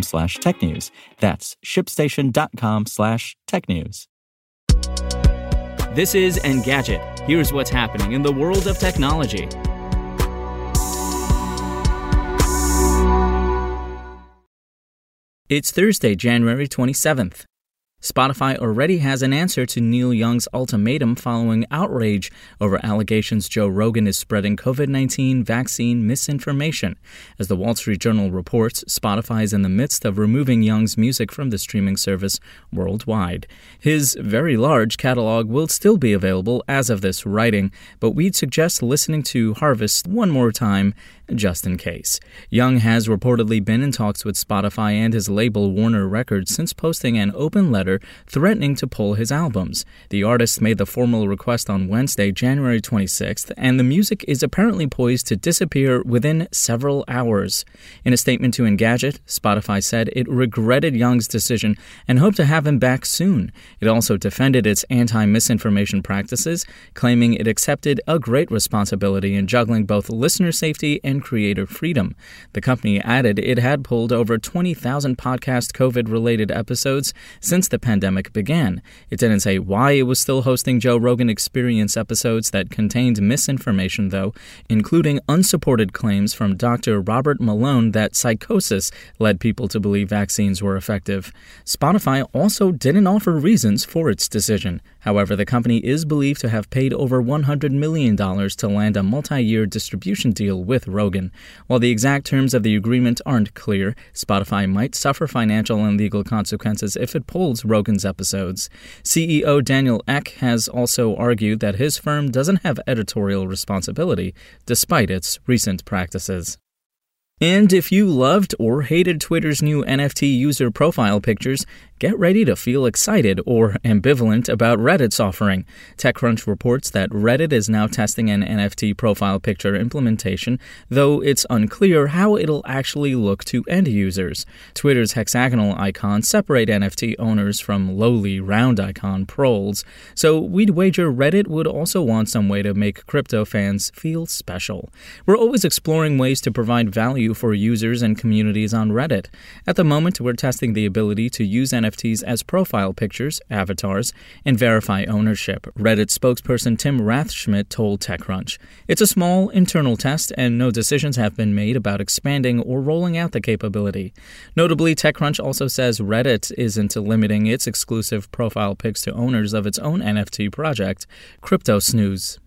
slash technews. That's shipstation.com slash technews. This is Engadget. Here's what's happening in the world of technology. It's Thursday, January 27th. Spotify already has an answer to Neil Young's ultimatum following outrage over allegations Joe Rogan is spreading COVID 19 vaccine misinformation. As the Wall Street Journal reports, Spotify is in the midst of removing Young's music from the streaming service worldwide. His very large catalog will still be available as of this writing, but we'd suggest listening to Harvest one more time just in case. Young has reportedly been in talks with Spotify and his label Warner Records since posting an open letter threatening to pull his albums. The artist made the formal request on Wednesday, January 26th, and the music is apparently poised to disappear within several hours. In a statement to Engadget, Spotify said it regretted Young's decision and hoped to have him back soon. It also defended its anti misinformation practices, claiming it accepted a great responsibility in juggling both listener safety and creator freedom. The company added it had pulled over 20,000 podcast COVID related episodes since the pandemic began. It didn't say why it was still hosting Joe Rogan Experience episodes that contained misinformation, though, including unsupported claims from Dr. Robert Malone that psychosis led people to believe vaccines were effective. Spotify also didn't offer reasons for its decision. However, the company is believed to have paid over $100 million to land a multi year distribution deal with Rogan. While the exact terms of the agreement aren't clear, Spotify might suffer financial and legal consequences if it pulls Rogan's episodes. CEO Daniel Ek has also argued that his firm doesn't have editorial responsibility, despite its recent practices. And if you loved or hated Twitter's new NFT user profile pictures, get ready to feel excited or ambivalent about Reddit's offering. TechCrunch reports that Reddit is now testing an NFT profile picture implementation, though it's unclear how it'll actually look to end users. Twitter's hexagonal icons separate NFT owners from lowly round icon proles, so we'd wager Reddit would also want some way to make crypto fans feel special. We're always exploring ways to provide value for users and communities on Reddit. At the moment, we're testing the ability to use NFTs NFTs as profile pictures, avatars, and verify ownership, Reddit spokesperson Tim Rathschmidt told TechCrunch. It's a small, internal test, and no decisions have been made about expanding or rolling out the capability. Notably, TechCrunch also says Reddit isn't limiting its exclusive profile pics to owners of its own NFT project, CryptoSnoos.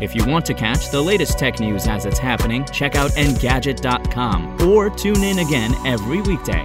If you want to catch the latest tech news as it's happening, check out Engadget.com or tune in again every weekday.